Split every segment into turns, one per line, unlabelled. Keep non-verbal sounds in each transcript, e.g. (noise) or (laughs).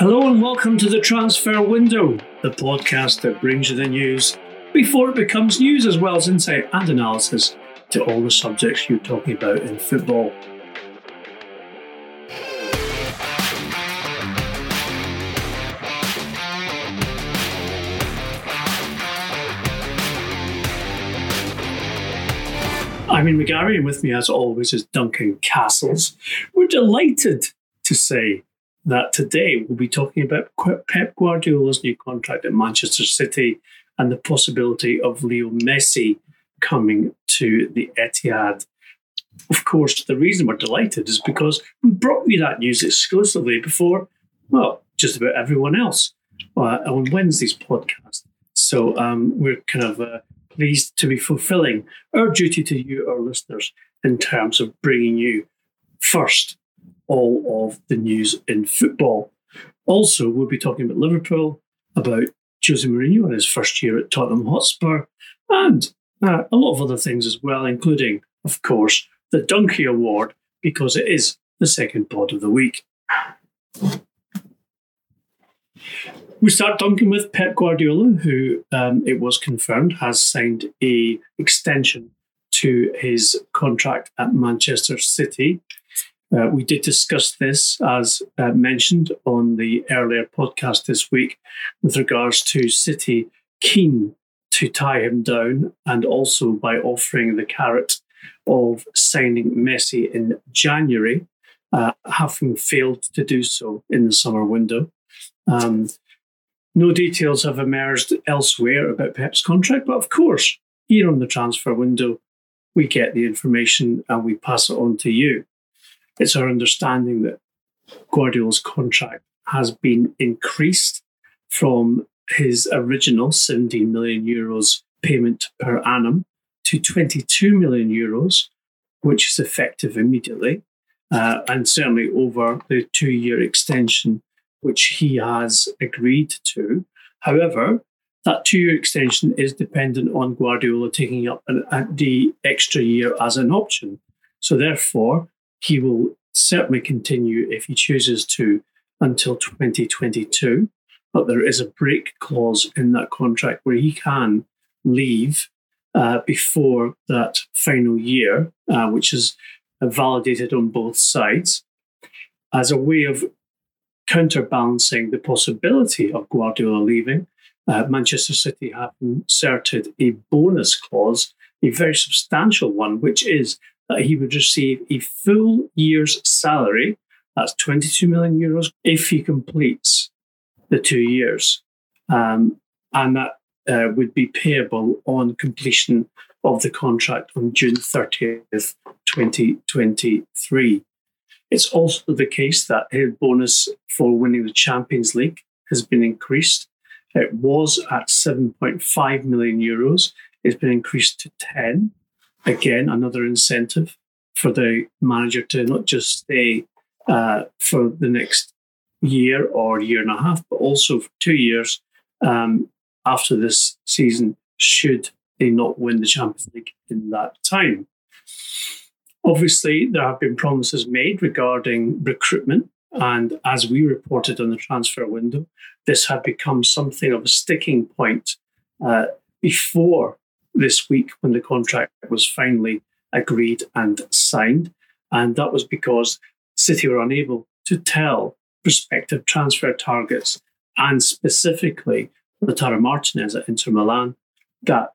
Hello and welcome to the Transfer Window, the podcast that brings you the news before it becomes news, as well as insight and analysis to all the subjects you're talking about in football. I'm Ian McGarry, and with me, as always, is Duncan Castles. We're delighted to say that today we'll be talking about Pep Guardiola's new contract at Manchester City and the possibility of Leo Messi coming to the Etihad. Of course, the reason we're delighted is because we brought you that news exclusively before, well, just about everyone else uh, on Wednesday's podcast. So um, we're kind of uh, pleased to be fulfilling our duty to you, our listeners, in terms of bringing you first all of the news in football. Also, we'll be talking about Liverpool, about Jose Mourinho in his first year at Tottenham Hotspur, and uh, a lot of other things as well, including, of course, the Donkey Award, because it is the second pod of the week. We start Duncan with Pep Guardiola, who um, it was confirmed has signed a extension to his contract at Manchester City. Uh, we did discuss this, as uh, mentioned on the earlier podcast this week, with regards to City keen to tie him down and also by offering the carrot of signing Messi in January, uh, having failed to do so in the summer window. Um, no details have emerged elsewhere about Pep's contract, but of course, here on the transfer window, we get the information and we pass it on to you it's our understanding that Guardiola's contract has been increased from his original 17 million euros payment per annum to 22 million euros, which is effective immediately, uh, and certainly over the two year extension which he has agreed to. However, that two year extension is dependent on Guardiola taking up an, the extra year as an option. So, therefore, he will certainly continue if he chooses to until 2022. But there is a break clause in that contract where he can leave uh, before that final year, uh, which is validated on both sides, as a way of counterbalancing the possibility of Guardiola leaving. Uh, Manchester City have inserted a bonus clause, a very substantial one, which is that he would receive a full year's salary, that's 22 million euros, if he completes the two years. Um, and that uh, would be payable on completion of the contract on June 30th, 2023. It's also the case that his bonus for winning the Champions League has been increased. It was at 7.5 million euros. It's been increased to 10. Again, another incentive for the manager to not just stay uh, for the next year or year and a half, but also for two years um, after this season, should they not win the Champions League in that time. Obviously, there have been promises made regarding recruitment. And as we reported on the transfer window, this had become something of a sticking point uh, before this week when the contract was finally agreed and signed. And that was because City were unable to tell prospective transfer targets and specifically Lautaro Martinez at Inter Milan that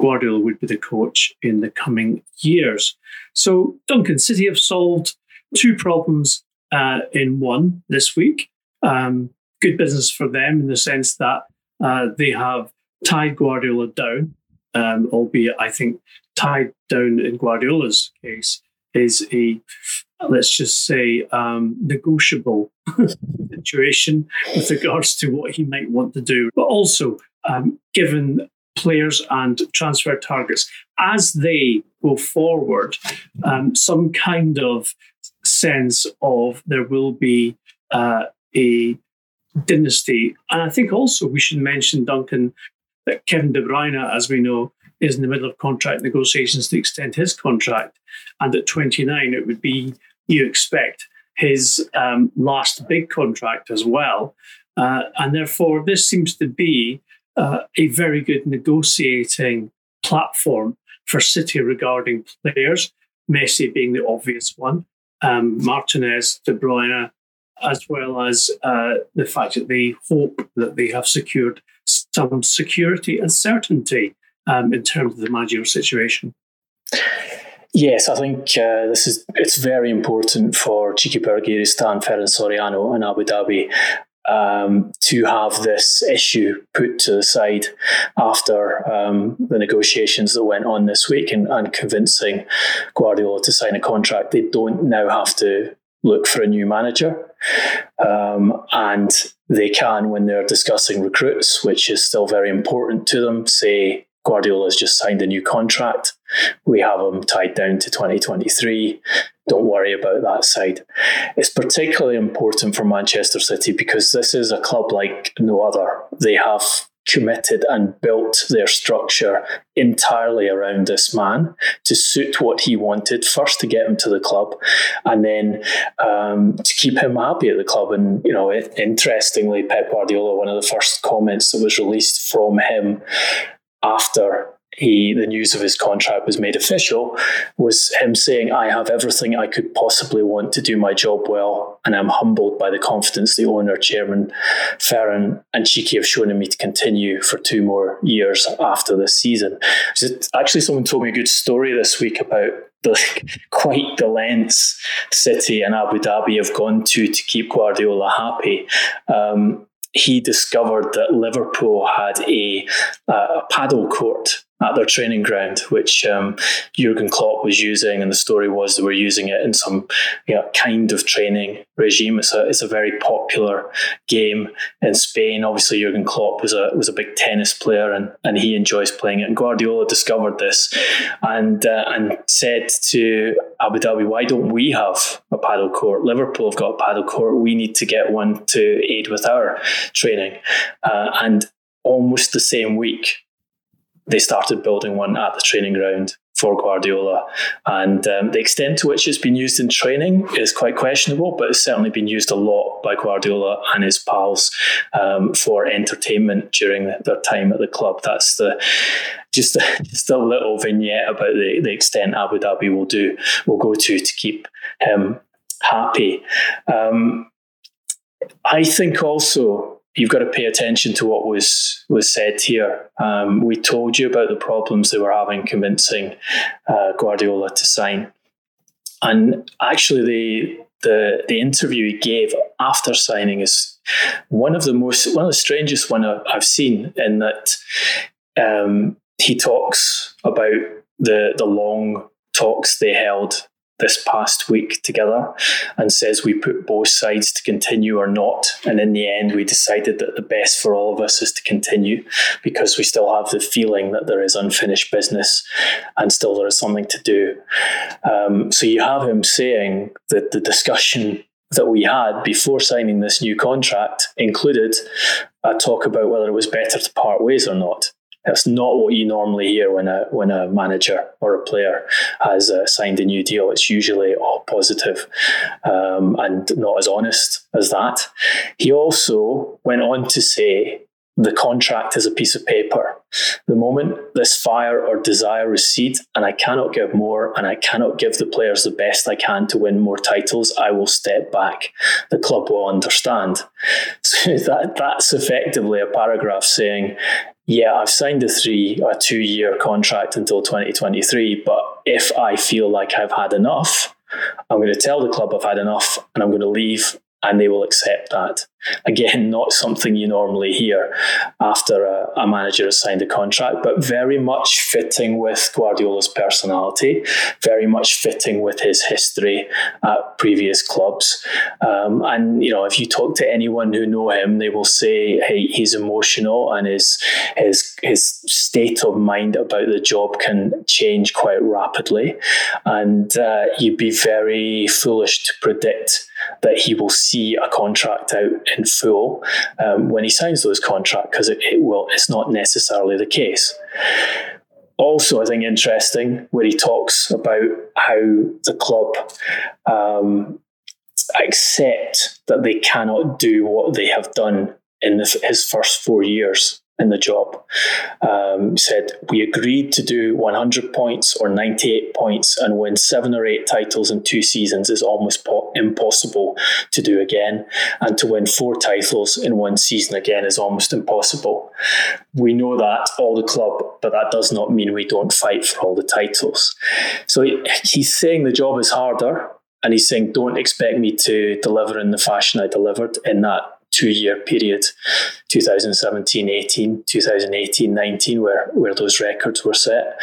Guardiola would be the coach in the coming years. So Duncan City have solved two problems uh, in one this week. Um, good business for them in the sense that uh, they have tied Guardiola down um, albeit I think tied down in Guardiola's case is a let's just say, um, negotiable (laughs) situation with regards to what he might want to do. But also, um, given players and transfer targets, as they go forward, um, some kind of sense of there will be uh, a dynasty. And I think also we should mention, Duncan, that Kevin De Bruyne, as we know, is in the middle of contract negotiations to extend his contract. And at 29, it would be, you expect, his um, last big contract as well. Uh, and therefore, this seems to be uh, a very good negotiating platform for City regarding players, Messi being the obvious one, um, Martinez, De Bruyne, as well as uh, the fact that they hope that they have secured some security and certainty um, in terms of the managerial situation.
Yes, I think uh, this is it's very important for Txiki Begiristain, Ferran Soriano, and Abu Dhabi um, to have this issue put to the side after um, the negotiations that went on this week and, and convincing Guardiola to sign a contract. They don't now have to look for a new manager. Um, and they can, when they're discussing recruits, which is still very important to them, say, Guardiola has just signed a new contract. We have him tied down to 2023. Don't worry about that side. It's particularly important for Manchester City because this is a club like no other. They have committed and built their structure entirely around this man to suit what he wanted first to get him to the club and then um, to keep him happy at the club. And you know it, interestingly Pep Guardiola one of the first comments that was released from him after he the news of his contract was made official was him saying I have everything I could possibly want to do my job well and I'm humbled by the confidence the owner chairman Ferran and Txiki have shown in me to continue for two more years after this season. Actually someone told me a good story this week about the (laughs) quite the lengths City and Abu Dhabi have gone to to keep Guardiola happy. Um, he discovered that Liverpool had a, uh, a paddle court at their training ground, which um, Jurgen Klopp was using, and the story was they were using it in some you know, kind of training regime. It's a it's a very popular game in Spain. Obviously, Jurgen Klopp was a was a big tennis player, and, and he enjoys playing it. And Guardiola discovered this, and uh, and said to Abu Dhabi, "Why don't we have a paddle court? Liverpool have got a paddle court. We need to get one to aid with our training." Uh, and almost the same week, they started building one at the training ground for Guardiola. And um, the extent to which it's been used in training is quite questionable, but it's certainly been used a lot by Guardiola and his pals um, for entertainment during their time at the club. That's the just a, (laughs) just a little vignette about the, the extent Abu Dhabi will do will go to to keep him happy. Um, I think also you've got to pay attention to what was was said here. Um, we told you about the problems they were having convincing uh, Guardiola to sign, and actually the the the interview he gave after signing is one of the most one of the strangest one I've seen in that um, he talks about the the long talks they held this past week together and says we put both sides to continue or not. And in the end, we decided that the best for all of us is to continue because we still have the feeling that there is unfinished business and still there is something to do. Um, so you have him saying that the discussion that we had before signing this new contract included a talk about whether it was better to part ways or not. That's not what you normally hear when a when a manager or a player has uh, signed a new deal. It's usually all positive, um, and not as honest as that. He also went on to say the contract is a piece of paper. The moment this fire or desire recede, and I cannot give more, and I cannot give the players the best I can to win more titles, I will step back. The club will understand. (laughs) So that that's effectively a paragraph saying yeah, I've signed a three uh, or two year contract until 2023, but if I feel like I've had enough, I'm going to tell the club I've had enough and I'm going to leave and they will accept that. Again, (laughs) not something you normally hear after a, a, manager has signed a contract, but very much fitting with Guardiola's personality, very much fitting with his history at previous clubs. Um, and, you know, if you talk to anyone who know him, they will say, hey, he's emotional and his, his, his state of mind about the job can change quite rapidly. And uh, you'd be very foolish to predict that he will see a contract out in full um, when he signs those contracts because it, it will. It's not necessarily the case. Also, I think interesting where he talks about how the club um, accept that they cannot do what they have done in the, his first four years in the job um, said we agreed to do 100 points or 98 points and win seven or eight titles in two seasons. Is almost po- impossible to do again. And to win four titles in one season again is almost impossible. We know that all the club but that does not mean we don't fight for all the titles. So he, he's saying the job is harder and he's saying don't expect me to deliver in the fashion i delivered in that two year period 2017 18 2018 19 where where those records were set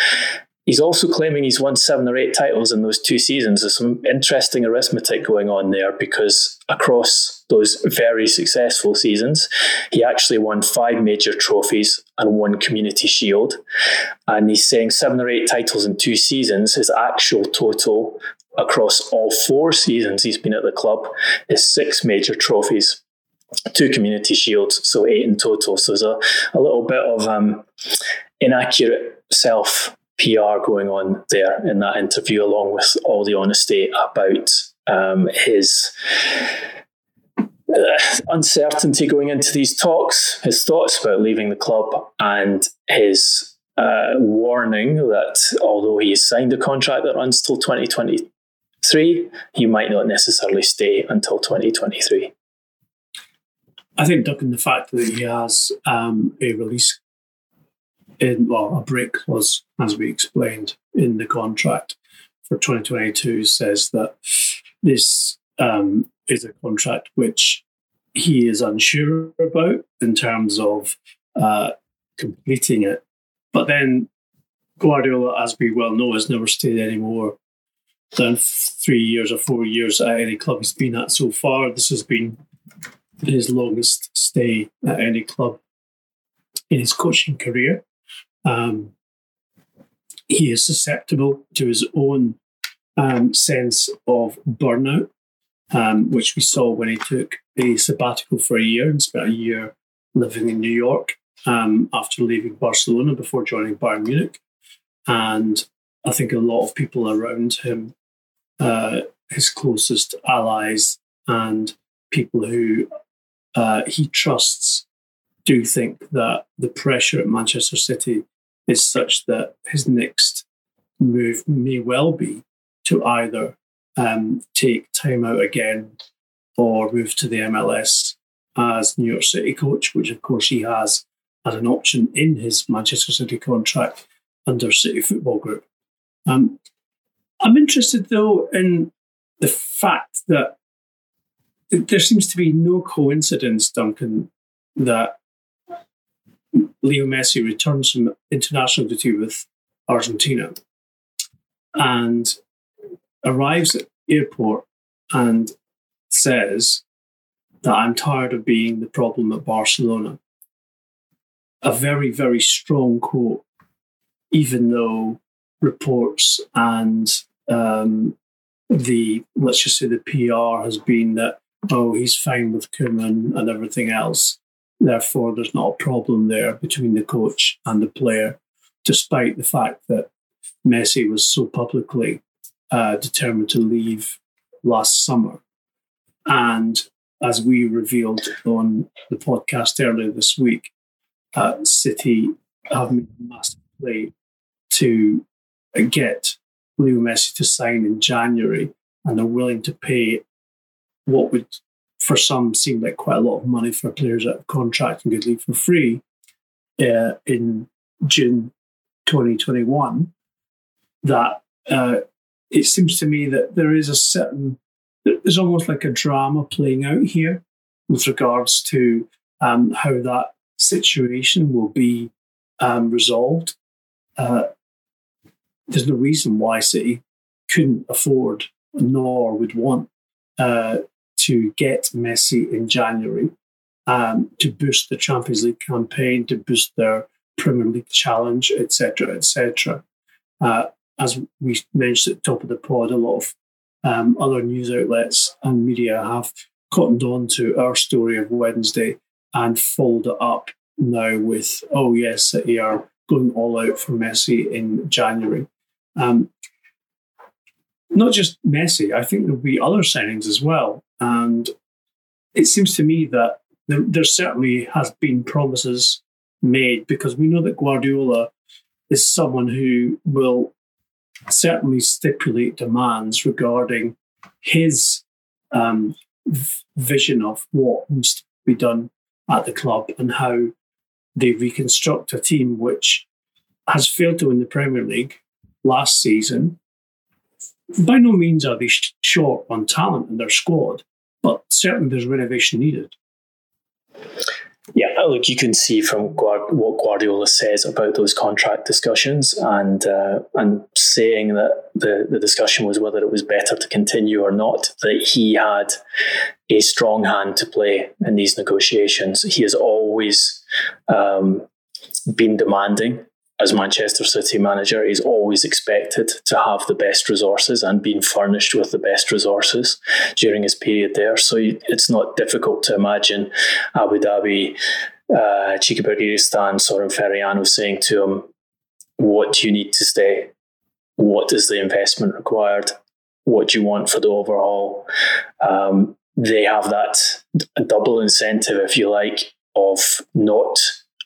He's also claiming he's won seven or eight titles in those two seasons. There's some interesting arithmetic going on there because across those very successful seasons, he actually won five major trophies and one community shield. And he's saying seven or eight titles in two seasons. His actual total across all four seasons he's been at the club is six major trophies two community shields, so eight in total. So there's a, a little bit of um, inaccurate self PR going on there in that interview, along with all the honesty about um, his uh, uncertainty going into these talks, his thoughts about leaving the club, and his uh, warning that although he signed a contract that runs till 2023, he might not necessarily stay until 2023.
I think, Duncan, the fact that he has um, a release in, well, a break clause, as we explained in the contract for 2022, says that this um, is a contract which he is unsure about in terms of uh, completing it. But then Guardiola, as we well know, has never stayed any more than three years or four years at any club he's been at so far. This has been his longest stay at any club in his coaching career. Um, he is susceptible to his own um, sense of burnout, um, which we saw when he took a sabbatical for a year and spent a year living in New York um, after leaving Barcelona before joining Bayern Munich. And I think a lot of people around him, uh, his closest allies and people who uh, he trusts do think that the pressure at Manchester City is such that his next move may well be to either um, take time out again or move to the MLS as New York City coach, which of course he has as an option in his Manchester City contract under City Football Group. Um, I'm interested though in the fact that there seems to be no coincidence, Duncan, that Leo Messi returns from international duty with Argentina and arrives at airport and says that I'm tired of being the problem at Barcelona. A very, very strong quote, even though reports and um, the, let's just say the PR has been that oh, he's fine with Koeman and everything else. Therefore, there's not a problem there between the coach and the player, despite the fact that Messi was so publicly uh, determined to leave last summer. And as we revealed on the podcast earlier this week, uh, City have made a massive play to get Leo Messi to sign in January, and they're willing to pay what would for some seem like quite a lot of money for players out of contract and could leave for free uh, in June 2021, that uh, it seems to me that there is a certain there's almost like a drama playing out here with regards to um, how that situation will be um, resolved. Uh, there's no reason why City couldn't afford nor would want uh, to get Messi in January um, to boost the Champions League campaign, to boost their Premier League challenge, etc., etc. Uh, as we mentioned at the top of the pod, a lot of um, other news outlets and media have cottoned on to our story of Wednesday and followed it up now with, oh yes, City are going all out for Messi in January. Um, not just Messi, I think there'll be other signings as well. And it seems to me that there, there certainly has been promises made because we know that Guardiola is someone who will certainly stipulate demands regarding his um, vision of what needs to be done at the club and how they reconstruct a team which has failed to win the Premier League last season. By no means are they short on talent in their squad, but certainly there's renovation needed.
Yeah, look, you can see from what Guardiola says about those contract discussions, and uh, and saying that the the discussion was whether it was better to continue or not. That he had a strong hand to play in these negotiations. He has always um, been demanding as Manchester City manager, he's always expected to have the best resources and been furnished with the best resources during his period there. So it's not difficult to imagine Abu Dhabi, uh, Txiki Begiristain, Zoran Ferriano saying to him, What do you need to stay? What is the investment required? What do you want for the overhaul? Um, they have that double incentive, if you like, of not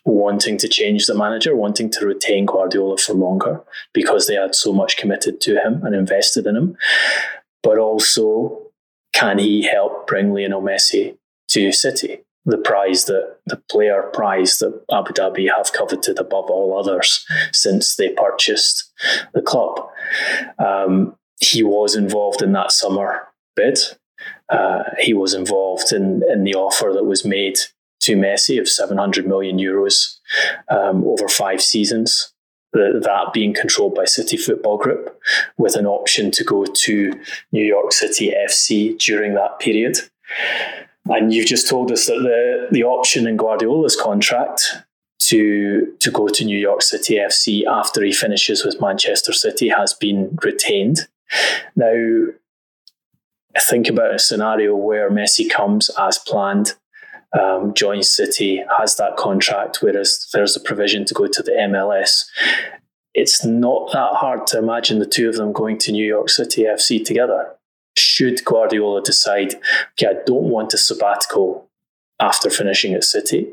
wanting to change the manager, wanting to retain Guardiola for longer because they had so much committed to him and invested in him. But also, can he help bring Lionel Messi to City? The prize that the player prize that Abu Dhabi have coveted above all others since they purchased the club. Um, he was involved in that summer bid. Uh, he was involved in, in the offer that was made to Messi of 700 million euros um, over five seasons. that being controlled by City Football Group, with an option to go to New York City FC during that period. And you've just told us that the, the option in Guardiola's contract to to go to New York City FC after he finishes with Manchester City has been retained. Now, think about a scenario where Messi comes as planned um, City, has that contract, whereas there's a provision to go to the MLS. It's not that hard to imagine the two of them going to New York City FC together. Should Guardiola decide, okay, I don't want a sabbatical after finishing at City,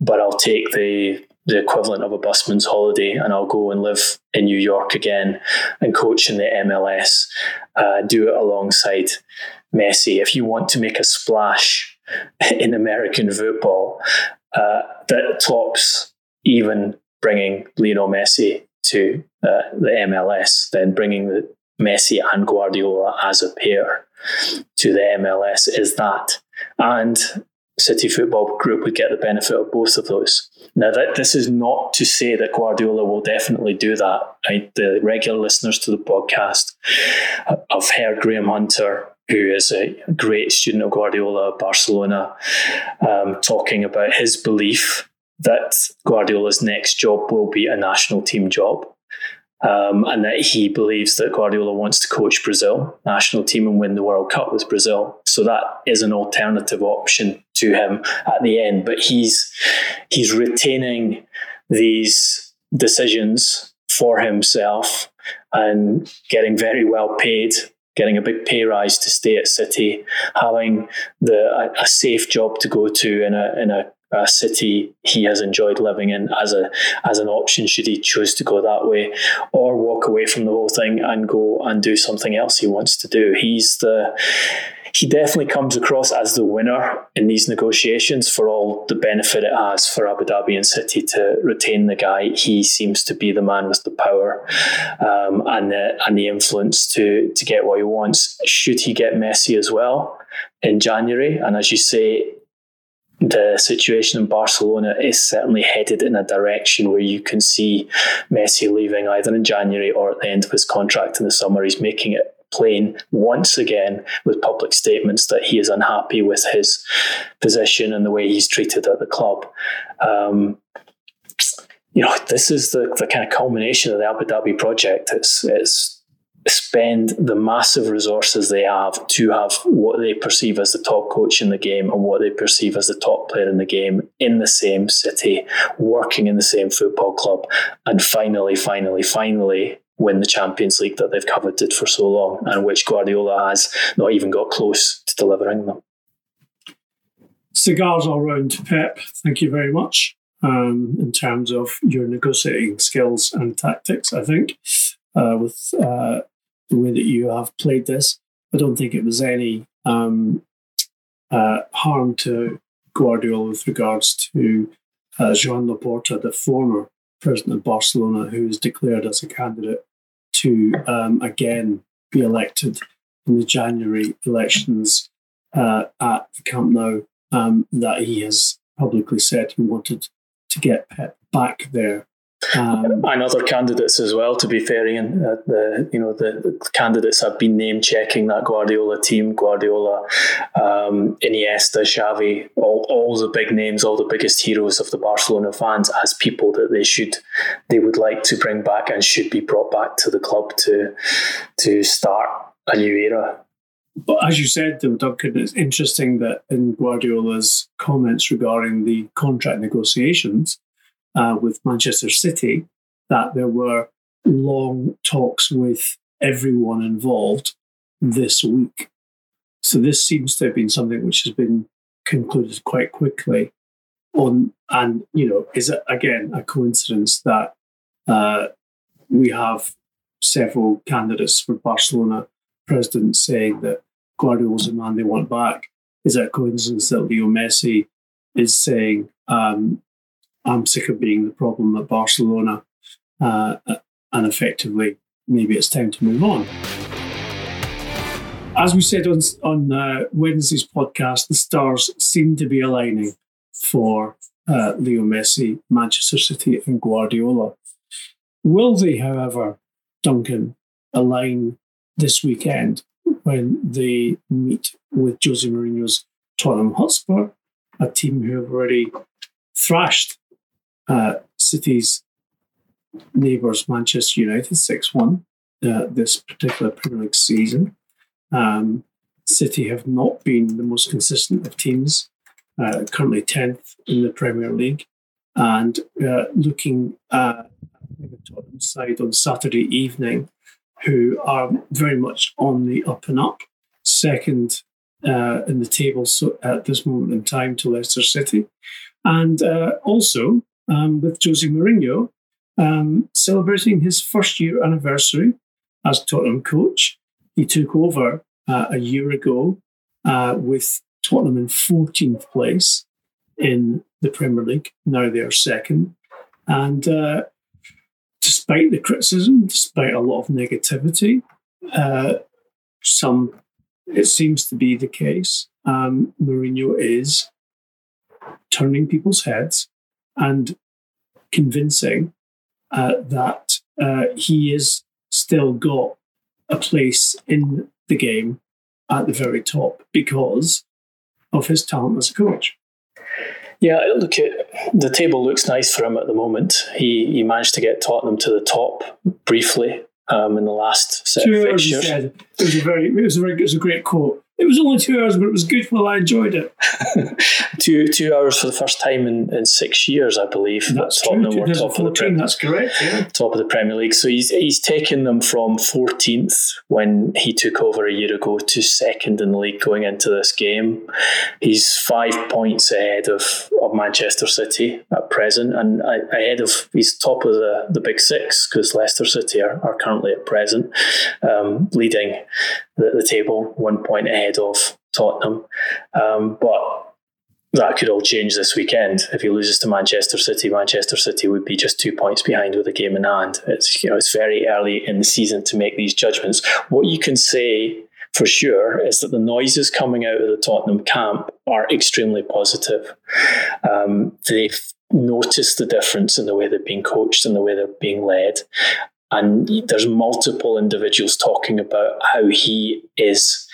but I'll take the the equivalent of a busman's holiday and I'll go and live in New York again and coach in the MLS, uh, do it alongside Messi. If you want to make a splash (laughs) in American football uh, that tops even bringing Lionel Messi to uh, the MLS, then bringing the Messi and Guardiola as a pair to the MLS is that. And City Football Group would get the benefit of both of those. Now, that this is not to say that Guardiola will definitely do that. I, the regular listeners to the podcast have heard Graham Hunter who is a great student of Guardiola, Barcelona, um, talking about his belief that Guardiola's next job will be a national team job. Um, and that he believes that Guardiola wants to coach Brazil national team and win the World Cup with Brazil. So that is an alternative option to him at the end. But he's he's retaining these decisions for himself and getting very well paid getting a big pay rise to stay at City, having the a, a safe job to go to in a in a, a, city he has enjoyed living in as a as an option should he choose to go that way, or walk away from the whole thing and go and do something else he wants to do. He's the he definitely comes across as the winner in these negotiations for all the benefit it has for Abu Dhabi and City to retain the guy. He seems to be the man with the power um, and the and the influence to to get what he wants. Should he get Messi as well in January? And as you say, the situation in Barcelona is certainly headed in a direction where you can see Messi leaving either in January or at the end of his contract in the summer. He's making it plain once again with public statements that he is unhappy with his position and the way he's treated at the club. Um, you know, this is the, the kind of culmination of the Abu Dhabi project. It's it's spend the massive resources they have to have what they perceive as the top coach in the game and what they perceive as the top player in the game in the same city, working in the same football club, and finally, finally, finally win the Champions League that they've coveted for so long and which Guardiola has not even got close to delivering them.
Cigars all round, Pep. Thank you very much. Um, in terms of your negotiating skills and tactics, I think uh, with uh, the way that you have played this. I don't think it was any um, uh, harm to Guardiola with regards to uh, Joan Laporta, the former president of Barcelona, who was declared as a candidate to um, again be elected in the January elections uh, at the Camp Nou. Um, that he has publicly said he wanted to get Pep back there
um, (laughs) and other candidates as well. To be fair, Ian, uh, the you know the, the, candidates have been name checking that Guardiola team, Guardiola, um, Iniesta, Xavi, all, all the big names, all the biggest heroes of the Barcelona fans as people that they should they would like to bring back and should be brought back to the club to to start a new era.
But as you said, though, Duncan, it's interesting that in Guardiola's comments regarding the contract negotiations uh, with Manchester City that there were long talks with everyone involved this week. So this seems to have been something which has been concluded quite quickly. On and you know, is it again a coincidence that uh, we have several candidates for Barcelona president saying that Guardiola's the man they want back? Is it a coincidence that Leo Messi is saying um, I'm sick of being the problem at Barcelona, uh, and effectively, maybe it's time to move on. As we said on, on uh, Wednesday's podcast, the stars seem to be aligning for uh, Leo Messi, Manchester City, and Guardiola. Will they, however, Duncan, align this weekend when they meet with Jose Mourinho's Tottenham Hotspur, a team who have already thrashed uh, City's neighbours, Manchester United, 6 1 uh, this particular Premier League season. Um, City have not been the most consistent of teams, uh, currently 10th in the Premier League. And uh, looking at the Tottenham side on Saturday evening, who are very much on the up and up, second uh, in the table so at this moment in time to Leicester City. And uh, also um, with Jose Mourinho um, celebrating his first year anniversary as Tottenham coach. He took over uh, a year ago uh, with Tottenham in 14th place in the Premier League. Now they are second. And uh, despite the criticism, despite a lot of negativity, uh, some it seems to be the case. Um, Mourinho is turning people's heads and convincing uh, that uh, he has still got a place in the game at the very top because of his talent as a coach.
Yeah, look at the table looks nice for him at the moment. He he managed to get Tottenham to the top briefly um, in the last set
Two
of fixtures.
Said, it was a very it was a very it was a great quote. It was only two hours, but it was good while I enjoyed it. (laughs)
two two hours for the first time in, in six years, I believe.
That's Tottenham true. Were top of the Premier, that's correct. Yeah.
Top of the Premier League. So he's he's taken them from 14th when he took over a year ago to second in the league going into this game. He's five points ahead of, of Manchester City at present, and ahead of he's top of the, the big six because Leicester City are, are currently at present um, leading the, the table one point ahead of Tottenham. Um, but that could all change this weekend. If he loses to Manchester City, Manchester City would be just two points behind with a game in hand. It's you know it's very early in the season to make these judgments. What you can say for sure is that the noises coming out of the Tottenham camp are extremely positive. Um, they've noticed the difference in the way they're being coached and the way they're being led. And there's multiple individuals talking about how he is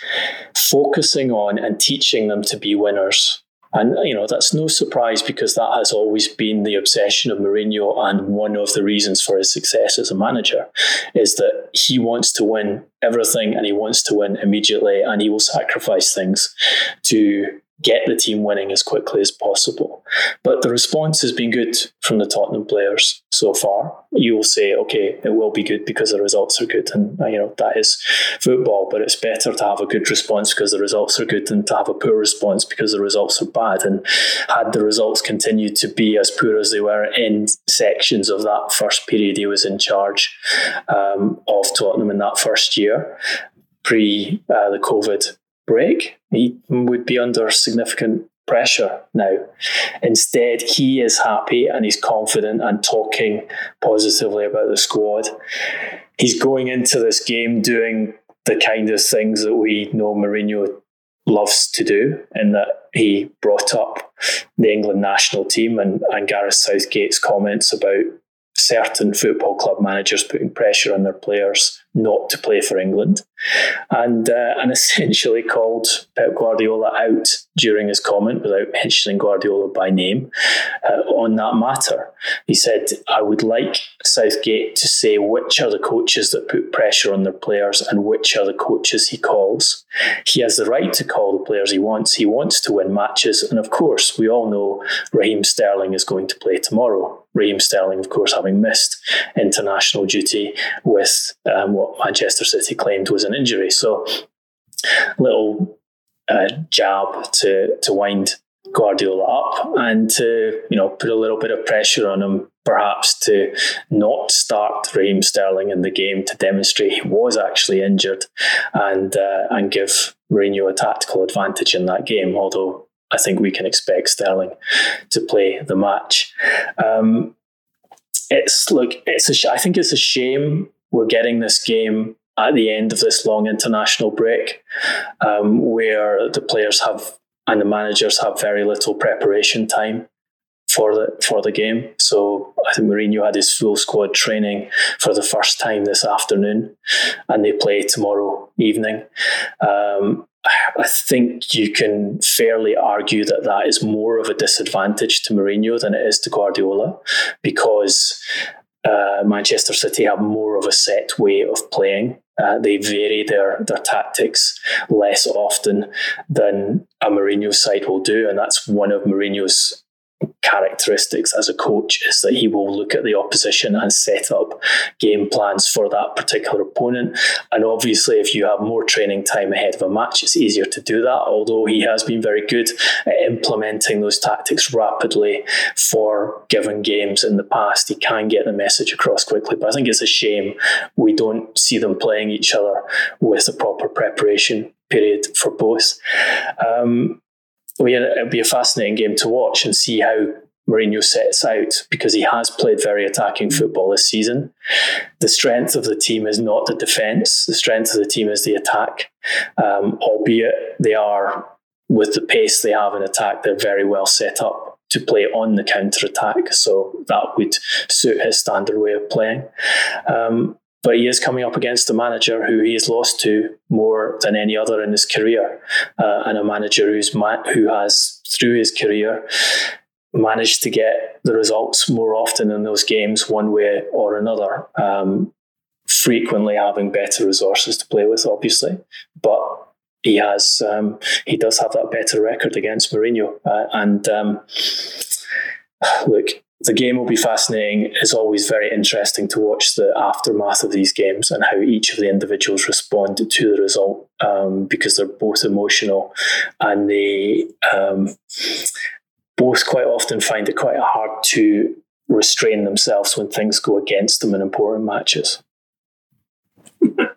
focusing on and teaching them to be winners. And you know that's no surprise because that has always been the obsession of Mourinho, and one of the reasons for his success as a manager is that he wants to win everything and he wants to win immediately, and he will sacrifice things to get the team winning as quickly as possible. But the response has been good from the Tottenham players so far. You will say, okay, it will be good because the results are good, and uh, you know that is football. But it's better to have a good response because the results are good than to have a poor response because the results are bad. And had the results continued to be as poor as they were in sections of that first period he was in charge um, of Tottenham in that first year, pre uh, the COVID break. He would be under significant pressure now. Instead, he is happy and he's confident and talking positively about the squad. He's going into this game doing the kind of things that we know Mourinho loves to do, in that he brought up the England national team and, and Gareth Southgate's comments about certain football club managers putting pressure on their players not to play for England, and uh, and (laughs) essentially called Pep Guardiola out during his comment without mentioning Guardiola by name uh, on that matter. He said, "I would like Southgate to say which are the coaches that put pressure on their players and which are the coaches he calls. He has the right to call the players he wants. He wants to win matches, and of course, we all know Raheem Sterling is going to play tomorrow. Raheem Sterling, of course, having missed international duty with um, what Manchester City claimed was an injury. So, a little uh, jab to to wind Guardiola up and to you know put a little bit of pressure on him, perhaps to not start Raheem Sterling in the game to demonstrate he was actually injured, and uh, and give Mourinho a tactical advantage in that game. Although I think we can expect Sterling to play the match. Um, it's look, it's a sh- I think it's a shame we're getting this game at the end of this long international break, um, where the players have and the managers have very little preparation time for the for the game. So I think Mourinho had his full squad training for the first time this afternoon, and they play tomorrow evening. Um, I think you can fairly argue that that is more of a disadvantage to Mourinho than it is to Guardiola, because uh, Manchester City have more of a set way of playing. Uh, they vary their their tactics less often than a Mourinho side will do, and that's one of Mourinho's characteristics as a coach is that he will look at the opposition and set up game plans for that particular opponent. And obviously, if you have more training time ahead of a match, it's easier to do that. Although he has been very good at implementing those tactics rapidly for given games in the past, he can get the message across quickly. But I think it's a shame we don't see them playing each other with a proper preparation period for both. Um, it'll be a fascinating game to watch and see how Mourinho sets out because he has played very attacking football this season. The strength of the team is not the defence, the strength of the team is the attack, um, albeit they are, with the pace they have in attack, they're very well set up to play on the counter attack. So that would suit his standard way of playing. Um, but he is coming up against a manager who he has lost to more than any other in his career, uh, and a manager who's ma- who has through his career managed to get the results more often in those games, one way or another. Um, frequently having better resources to play with, obviously, but he has um, he does have that better record against Mourinho, uh, and um, look, the game will be fascinating. It's always very interesting to watch the aftermath of these games and how each of the individuals respond to the result um, because they're both emotional and they um, both quite often find it quite hard to restrain themselves when things go against them in important matches. (laughs)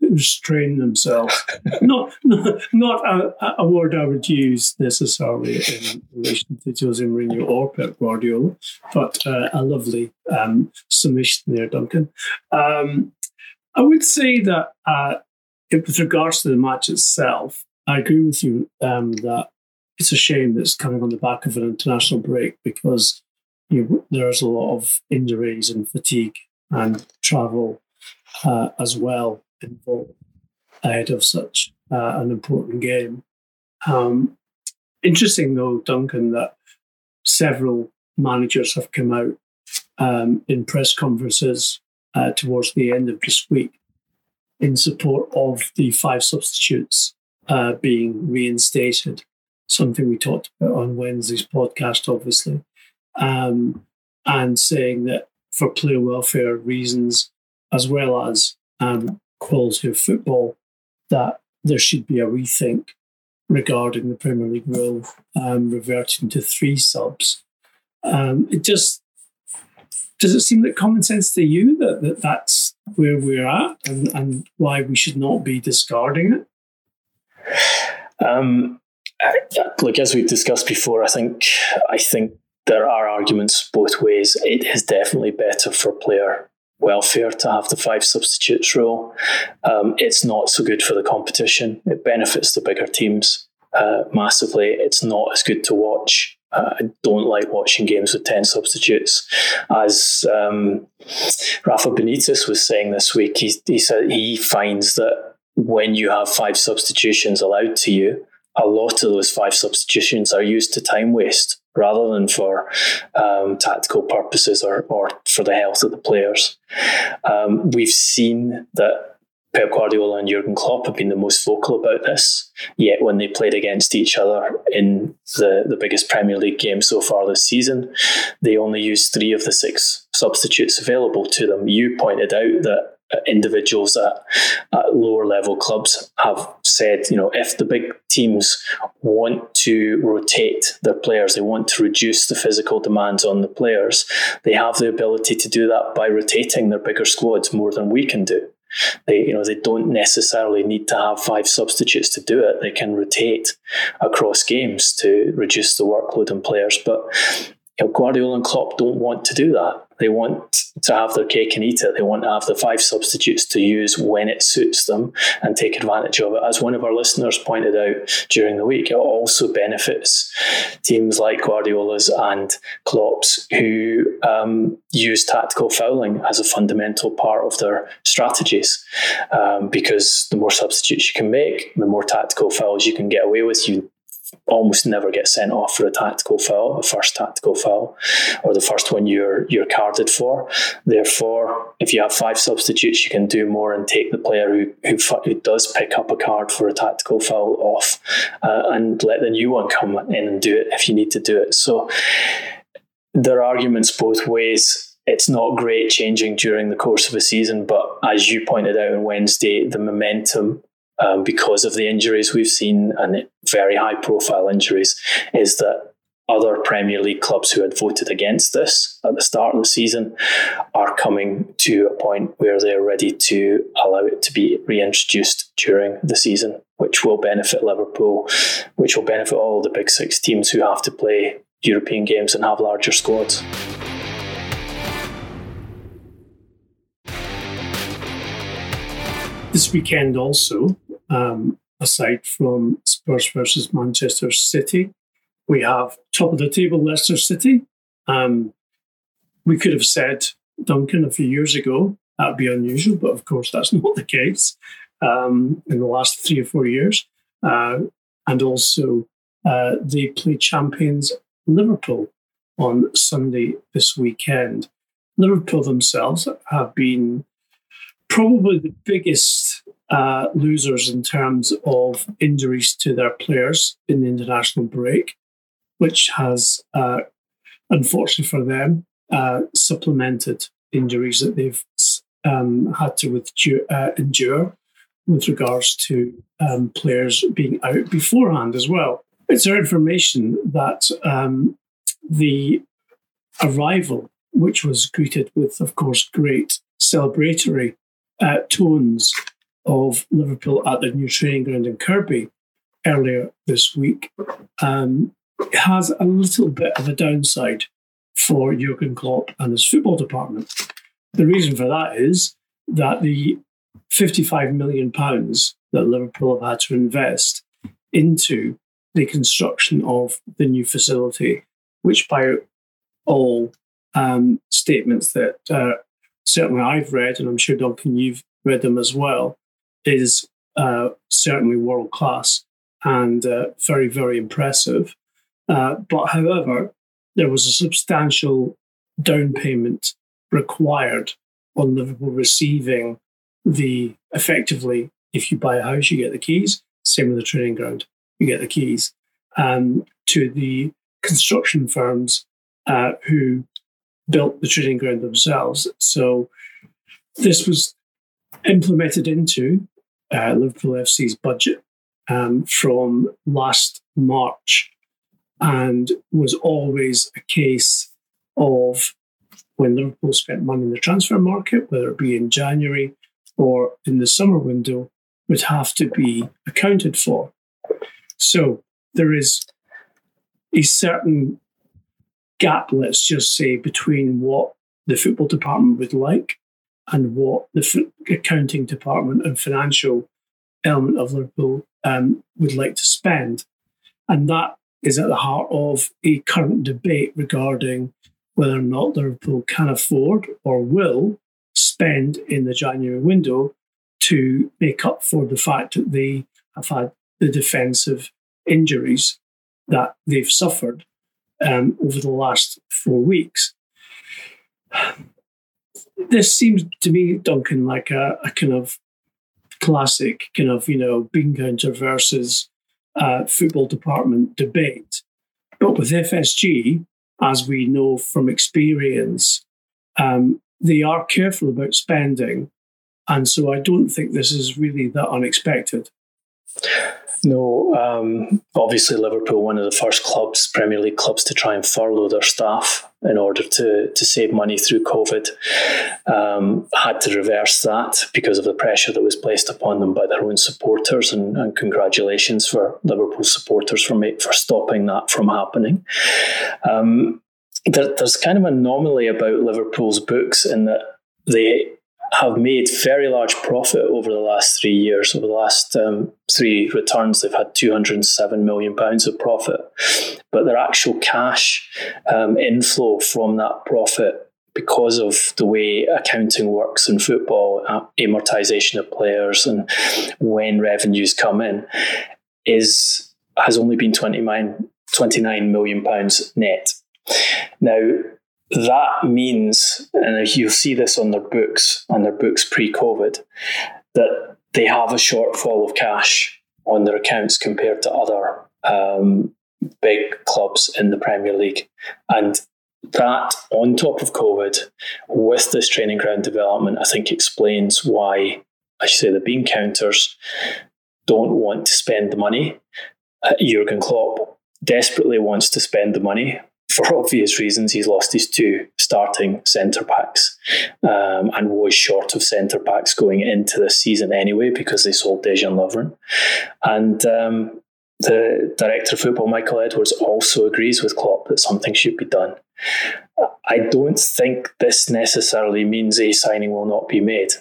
restrain themselves. not (laughs) not, not a, a, word I would use necessarily in relation to Jose Mourinho or Pep Guardiola, but uh, a lovely um, submission there, Duncan. Um, I would say that uh, with regards to the match itself, I agree with you um, that it's a shame that it's coming on the back of an international break because you know, there's a lot of injuries and fatigue and travel uh, as well involved ahead of such uh, an important game. Um, interesting, though, Duncan, that several managers have come out um, in press conferences uh, towards the end of this week in support of the five substitutes uh, being reinstated. Something we talked about on Wednesday's podcast, obviously, um, and saying that for player welfare reasons, as well as um, quality of football, that there should be a rethink regarding the Premier League rule, um, reverting to three subs. Um, it just does it seem like common sense to you that, that that's where we're at and, and why we should not be discarding
it? Um, look, as we've discussed before, I think I think there are arguments both ways. It is definitely better for player welfare to have the five substitutes rule. Um, it's not so good for the competition. It benefits the bigger teams uh, massively. It's not as good to watch. Uh, I don't like watching games with 10 substitutes. As um, Rafa Benitez was saying this week, he, he said he finds that when you have five substitutions allowed to you, a lot of those five substitutions are used to time waste rather than for um, tactical purposes or, or for the health of the players. Um, we've seen that Pep Guardiola and Jurgen Klopp have been the most vocal about this. Yet when they played against each other in the, the biggest Premier League game so far this season, they only used three of the six substitutes available to them. You pointed out that individuals at, at, lower level clubs have said, you know, if the big teams want to rotate their players, they want to reduce the physical demands on the players, they have the ability to do that by rotating their bigger squads more than we can do. They, you know, they don't necessarily need to have five substitutes to do it. They can rotate across games to reduce the workload on players. But you know, Guardiola and Klopp don't want to do that. They want to have their cake and eat it. They want to have the five substitutes to use when it suits them and take advantage of it. As one of our listeners pointed out during the week, it also benefits teams like Guardiola's and Klopp's who um, use tactical fouling as a fundamental part of their strategies. Um, because the more substitutes you can make, the more tactical fouls you can get away with. You almost never get sent off for a tactical foul, a first tactical foul, or the first one you're you're carded for. Therefore, if you have five substitutes, you can do more and take the player who who, who does pick up a card for a tactical foul off, uh, and let the new one come in and do it if you need to do it. So there are arguments both ways. It's not great changing during the course of a season, but as you pointed out on Wednesday, the momentum um, because of the injuries we've seen and very high profile injuries is that other Premier League clubs who had voted against this at the start of the season are coming to a point where they're ready to allow it to be reintroduced during the season, which will benefit Liverpool, which will benefit all the big six teams who have to play European games and have larger squads.
This weekend also, um, aside from Spurs versus Manchester City. We have top of the table Leicester City. Um, we could have said Duncan a few years ago that would be unusual, but of course that's (laughs) not the case um, in the last three or four years. Uh, and also, uh, they play champions Liverpool on Sunday this weekend. Liverpool themselves have been probably the biggest uh, losers in terms of injuries to their players in the international break, which has, uh, unfortunately for them, uh, supplemented injuries that they've um, had to uh, endure with regards to um, players being out beforehand as well. It's our information that um, the arrival, which was greeted with, of course, great celebratory uh, tones of Liverpool at the new training ground in Kirkby earlier this week um, has a little bit of a downside for Jurgen Klopp and his football department. The reason for that is that the 55 million pounds that Liverpool have had to invest into the construction of the new facility, which by all um, statements that uh, certainly I've read, and I'm sure Duncan you've read them as well, is uh, certainly world class and uh, very very impressive. Uh, but however, there was a substantial down payment required on Liverpool receiving the effectively, if you buy a house, you get the keys. Same with the training ground, you get the keys um, to the construction firms uh, who built the training ground themselves. So this was implemented into uh, Liverpool FC's budget um, from last March and was always a case of when Liverpool spent money in the transfer market, whether it be in January or in the summer window, would have to be accounted for. So there is a certain gap, let's just say, between what the football department would like and what the accounting department and financial element of Liverpool um, would like to spend. And that is at the heart of a current debate regarding whether or not Liverpool can afford or will spend in the January window to make up for the fact that they have had the defensive injuries that they've suffered um, over the last four weeks. This seems to me, Duncan, like a, a kind of classic kind of, you know, bean counter versus uh, football department debate. But with FSG, as we know from experience, um, they are careful about spending. And so I don't think this is really that unexpected.
No, um, obviously Liverpool, one of the first clubs, Premier League clubs, to try and furlough their staff in order to to save money through COVID, um, had to reverse that because of the pressure that was placed upon them by their own supporters. And, and congratulations for Liverpool supporters for make, for stopping that from happening. Um, there, there's kind of an anomaly about Liverpool's books in that they have made very large profit over the last three years. Over the last um, three returns, they've had 207 million pounds of profit, but their actual cash um, inflow from that profit, because of the way accounting works in football, uh, amortization of players, and when revenues come in, is has only been 29, 29 million pounds net. Now, that means, and you'll see this on their books, on their books pre COVID, that they have a shortfall of cash on their accounts compared to other um, big clubs in the Premier League. And that, on top of COVID, with this training ground development, I think explains why, I should say, the bean counters don't want to spend the money. Uh, Jurgen Klopp desperately wants to spend the money for obvious reasons, he's lost his two starting centre backs um, and was short of centre backs going into the season anyway because they sold Dejan Lovren. And um, the director of football, Michael Edwards, also agrees with Klopp that something should be done. I don't think this necessarily means a signing will not be made.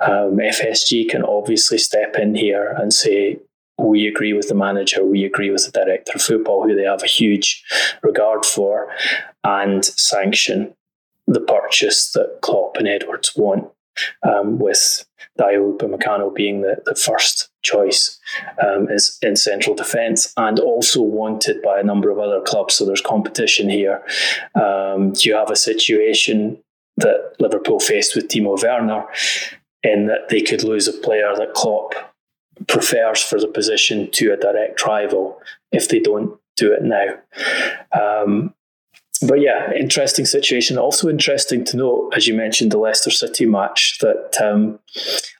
Um, FSG can obviously step in here and say, we agree with the manager, we agree with the director of football, who they have a huge regard for, and sanction the purchase that Klopp and Edwards want, um, with Dayot Upamecano being the, the first choice um, is in central defence and also wanted by a number of other clubs. So there's competition here. Um, you have a situation that Liverpool faced with Timo Werner in that they could lose a player that Klopp prefers for the position to a direct rival if they don't do it now. Um, but yeah, interesting situation. Also interesting to note, as you mentioned, the Leicester City match, that um,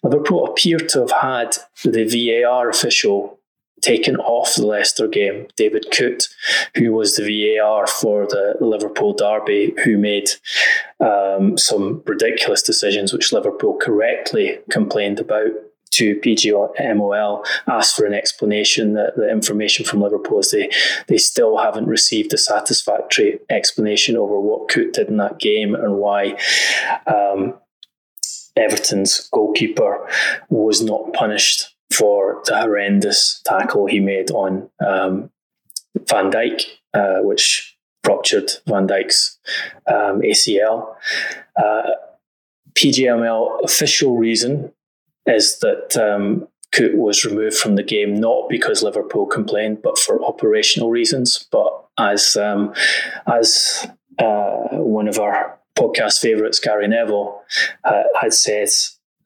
Liverpool appear to have had the VAR official taken off the Leicester game. David Coote, who was the VAR for the Liverpool derby, who made um, some ridiculous decisions, which Liverpool correctly complained about to PGMOL, asked for an explanation. That the information from Liverpool is they they still haven't received a satisfactory explanation over what Coote did in that game and why. Um, Everton's goalkeeper was not punished for the horrendous tackle he made on um, Van Dijk, uh, which ruptured Van Dijk's um, ACL. Uh, PGMOL official reason is that um, was removed from the game not because Liverpool complained, but for operational reasons. But as um, as uh, one of our podcast favourites, Gary Neville, uh, had said,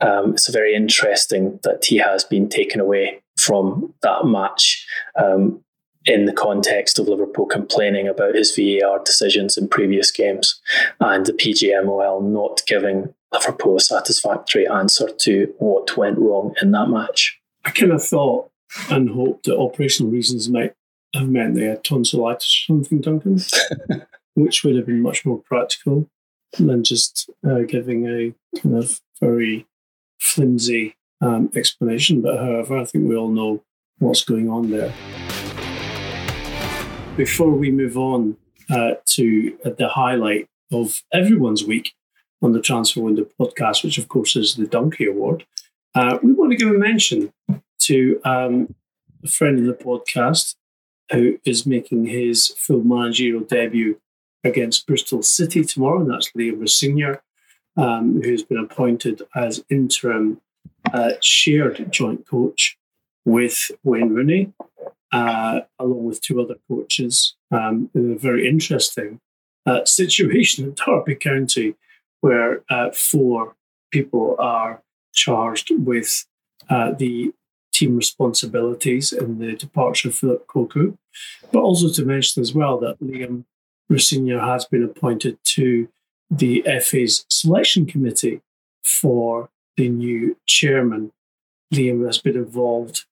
um, it's very interesting that he has been taken away from that match um, in the context of Liverpool complaining about his VAR decisions in previous games and the PGMOL not giving Liverpool a satisfactory answer to what went wrong in that match.
I kind of thought and hoped that operational reasons might have meant they had tonsillitis or something, Duncan, (laughs) which would have been much more practical than just uh, giving a kind of very flimsy um, explanation. But however, I think we all know what's going on there. Before we move on uh, to uh, the highlight of everyone's week on the Transfer Window podcast, which of course is the Donkey Award, uh, we want to give a mention to um, a friend of the podcast who is making his full managerial debut against Bristol City tomorrow, and that's Liam Rosenior, um, who's been appointed as interim uh, shared joint coach with Wayne Rooney, uh, along with two other coaches, um, in a very interesting uh, situation in Derby County, where uh, four people are charged with uh, the team responsibilities in the departure of Philip Cocu, but also to mention as well that Liam Rosenior has been appointed to the FA's selection committee for the new chairman. Liam has been involved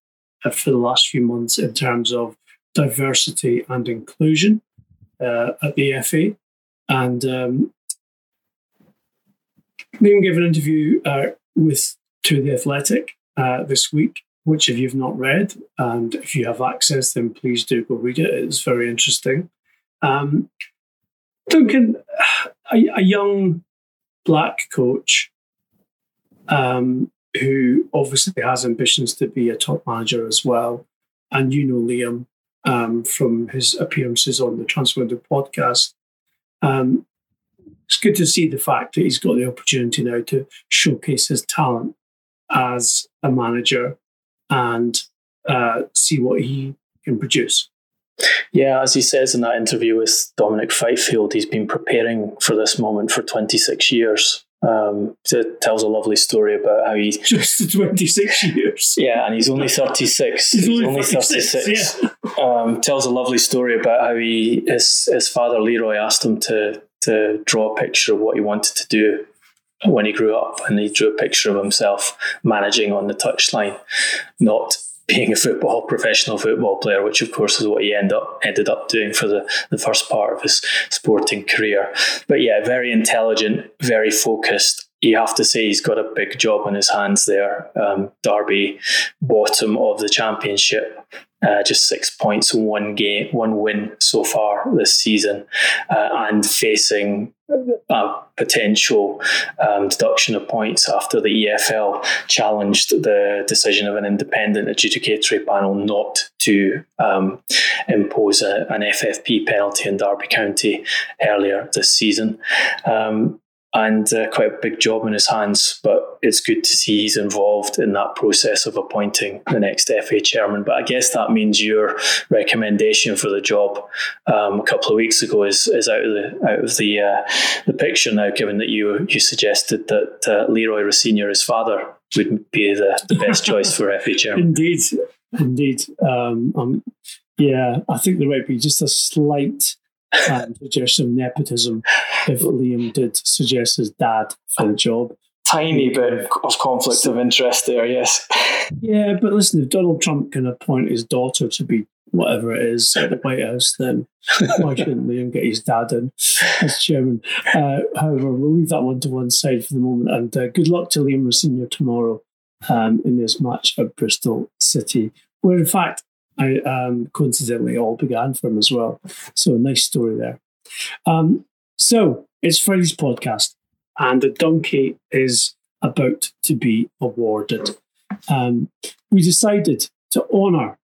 uh, for the last few months in terms of diversity and inclusion uh, at the FA. And um, Liam gave an interview uh, with to the Athletic uh, this week, which if you've not read and if you have access, then please do go read it. It's very interesting. Um, Duncan, a, a, young black coach um, who obviously has ambitions to be a top manager as well, and you know Liam um, from his appearances on the Transfer Window podcast. Um, it's good to see the fact that he's got the opportunity now to showcase his talent as a manager and uh, see what he can produce.
Yeah, as he says in that interview with Dominic Fifield, he's been preparing for this moment for 26 years. Um, it tells a lovely story about how he (laughs)
just 26 years.
Yeah, and he's only 36. (laughs) he's, he's, only 36. 36. Yeah. Um, tells a lovely story about how he his his father Leroy asked him to to draw a picture of what he wanted to do when he grew up, and he drew a picture of himself managing on the touchline, not being a football professional football player, which of course is what he end up ended up doing for the, the first part of his sporting career. But yeah, very intelligent, very focused. You have to say he's got a big job on his hands there. Um, Derby, bottom of the championship, uh, just six points, one game, one win so far this season, uh, and facing a potential um, deduction of points after the EFL challenged the decision of an independent adjudicatory panel not to um, impose a, an FFP penalty in Derby County earlier this season. Um, and uh, quite a big job in his hands. But it's good to see he's involved in that process of appointing the next FA chairman. But I guess that means your recommendation for the job um, a couple of weeks ago is, is out of the out of the uh, the picture now. Given that you you suggested that uh, Leroy Rosenior, his father, would be the, the best choice for FA (laughs) chairman.
Indeed, indeed. Um, um, yeah, I think there might be just a slight and (laughs) suggestion some nepotism if Liam did suggest his dad for the job.
tiny bit of conflict of interest there, yes. (laughs)
Yeah, but listen, if Donald Trump can appoint his daughter to be whatever it is at the White House, then why shouldn't Liam get his dad in as chairman? Uh, however, we'll leave that one to one side for the moment. And uh, good luck to Liam Rosenior tomorrow um, in this match at Bristol City, where in fact, I um, coincidentally all began from as well. So a nice story there. Um, so it's Friday's podcast, and the donkey is about to be awarded. Um, we decided to honour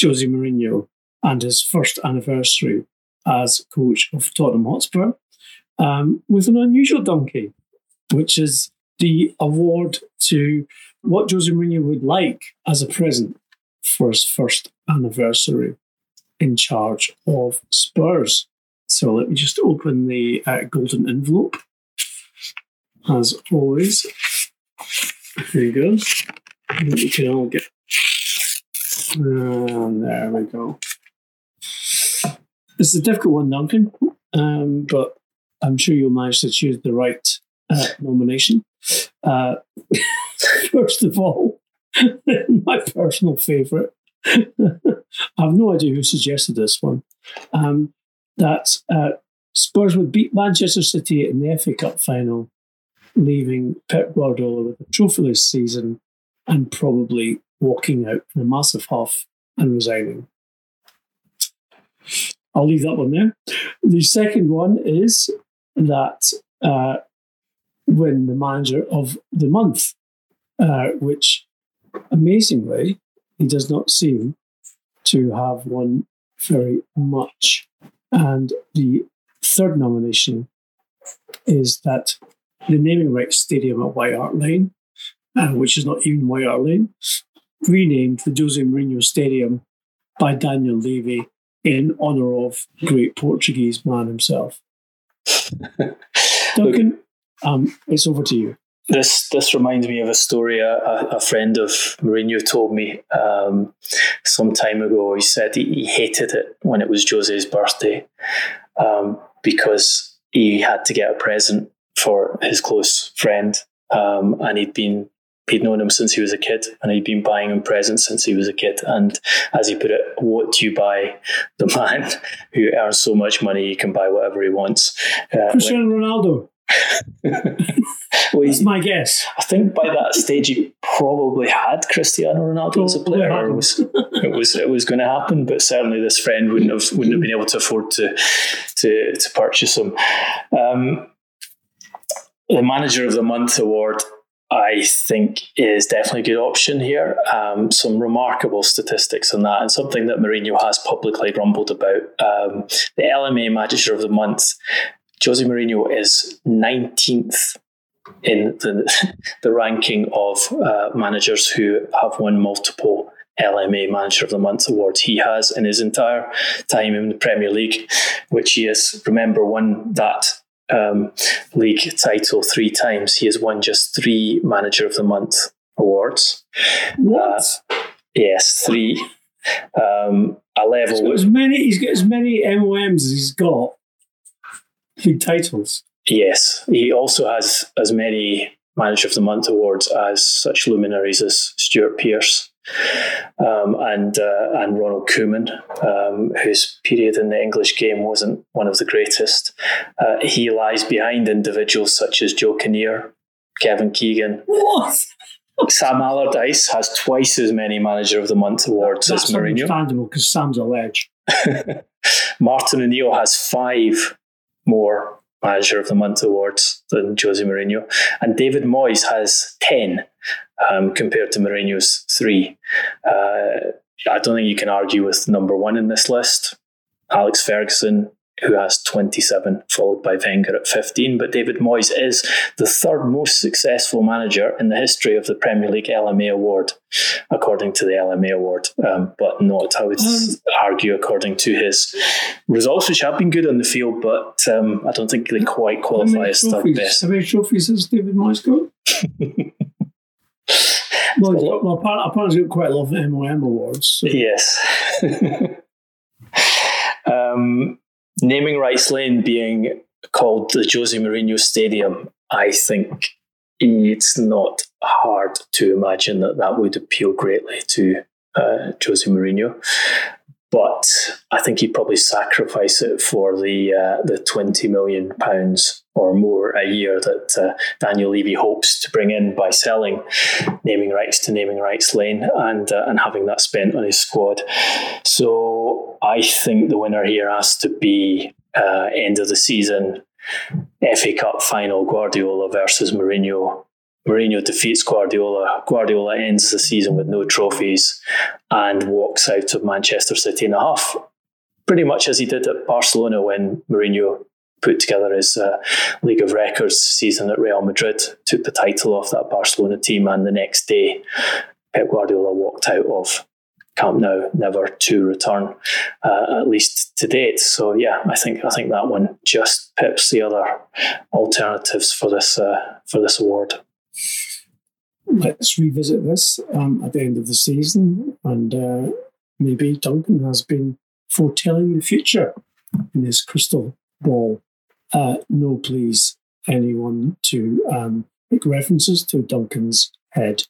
Jose Mourinho and his first anniversary as coach of Tottenham Hotspur um, with an unusual donkey, which is the award to what Jose Mourinho would like as a present for his first anniversary in charge of Spurs. So let me just open the uh, golden envelope. As always, there you go. We can all get. And there we go. It's a difficult one, Duncan, um, but I'm sure you'll manage to choose the right uh, nomination. Uh, (laughs) first of all, (laughs) my personal favourite. (laughs) I have no idea who suggested this one. Um, that uh, Spurs would beat Manchester City in the FA Cup final, leaving Pep Guardiola with a trophyless season and probably walking out in a massive huff and resigning. I'll leave that one there. The second one is that uh, win the manager of the month, uh, which amazingly he does not seem to have won very much. And the third nomination is that the naming rights stadium at White Hart Lane, uh, which is not even White Hart Lane, renamed the Jose Mourinho Stadium by Daniel Levy in honour of great Portuguese man himself. (laughs) Duncan, um, it's over to you.
This this reminds me of a story a, a friend of Mourinho told me um, some time ago. He said he, he, hated it when it was Jose's birthday um, because he had to get a present for his close friend, um, and he'd been he'd known him since he was a kid and he'd been buying him presents since he was a kid. And as he put it, what do you buy the (laughs) man who earns so much money he can buy whatever he wants?
Uh, Cristiano Ronaldo. (laughs) well, That's my guess.
I think by that stage he probably had Cristiano Ronaldo as a player. It was, it was it was going to happen, but certainly this friend wouldn't have wouldn't have been able to afford to to to purchase him. Um, the manager of the month award I think is definitely a good option here. Um, some remarkable statistics on that, and something that Mourinho has publicly grumbled about. Um, the LMA Manager of the Month, Jose Mourinho is 19th in the, (laughs) the ranking of uh, managers who have won multiple LMA Manager of the Month awards. He has in his entire time in the Premier League, which he has, remember, won that um, league title three times. He has won just three Manager of the Month awards.
What?
Uh, yes, three. Um, a level.
He's got as many. He's got as many MOMs as he's got league titles.
Yes, he also has as many Manager of the Month awards as such luminaries as Stuart Pearce um, and uh, and Ronald Koeman, um, whose period in the English game wasn't one of the greatest. Uh, he lies behind individuals such as Joe Kinnear, Kevin Keegan.
What?
Sam Allardyce has twice as many Manager of the Month awards
That's
as Mourinho.
understandable because Sam's a ledge. (laughs)
Martin O'Neill has five more Manager of the Month awards than Jose Mourinho, and David Moyes has ten um, compared to Mourinho's three. Uh, I don't think you can argue with number one in this list. Alex Ferguson, who has 27, followed by Wenger at 15. But David Moyes is the third most successful manager in the history of the Premier League LMA award, according to the LMA award. Um, but not, I would um, argue, according to his results, which have been good on the field, but um, I don't think they quite qualify as third best.
How many trophies has David Moyes got? (laughs) well, well, apparently he's got quite a lot of MOM awards. So.
Yes. (laughs) um, naming rights lane being called the Jose Mourinho Stadium, I think it's not hard to imagine that that would appeal greatly to uh, Jose Mourinho. But I think he'd probably sacrifice it for the uh, the twenty million pounds or more a year that uh, Daniel Levy hopes to bring in by selling naming rights to naming rights lane and uh, and having that spent on his squad. So I think the winner here has to be uh, end of the season FA Cup final Guardiola versus Mourinho. Mourinho defeats Guardiola. Guardiola ends the season with no trophies and walks out of Manchester City in a half, pretty much as he did at Barcelona when Mourinho put together his uh, League of Records season at Real Madrid, took the title off that Barcelona team, and the next day Pep Guardiola walked out of Camp Nou, never to return, uh, at least to date. So yeah, I think I think that one just pips the other alternatives for this uh, for this award.
Let's revisit this um, at the end of the season, and uh, maybe Duncan has been foretelling the future in his crystal ball. Uh, no, please, anyone to um, make references to Duncan's head.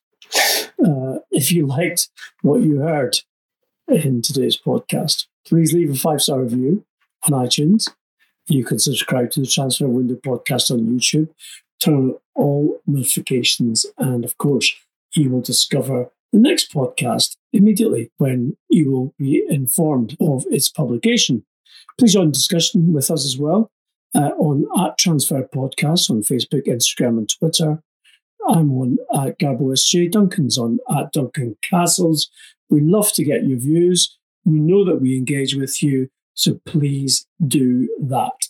Uh, if you liked what you heard in today's podcast, please leave a five star review on iTunes. You can subscribe to the Transfer Window podcast on YouTube, turn all notifications, and of course, you will discover the next podcast immediately when you will be informed of its publication. Please join discussion with us as well uh, on at Transfer Podcast on Facebook, Instagram, and Twitter. I'm on at Garbo SJ. Duncan's on at Duncan Castles. We love to get your views. We know that we engage with you, so please do that.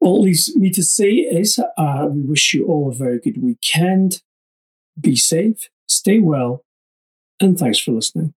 All leaves me to say is uh, we wish you all a very good weekend. Be safe, stay well, and thanks for listening.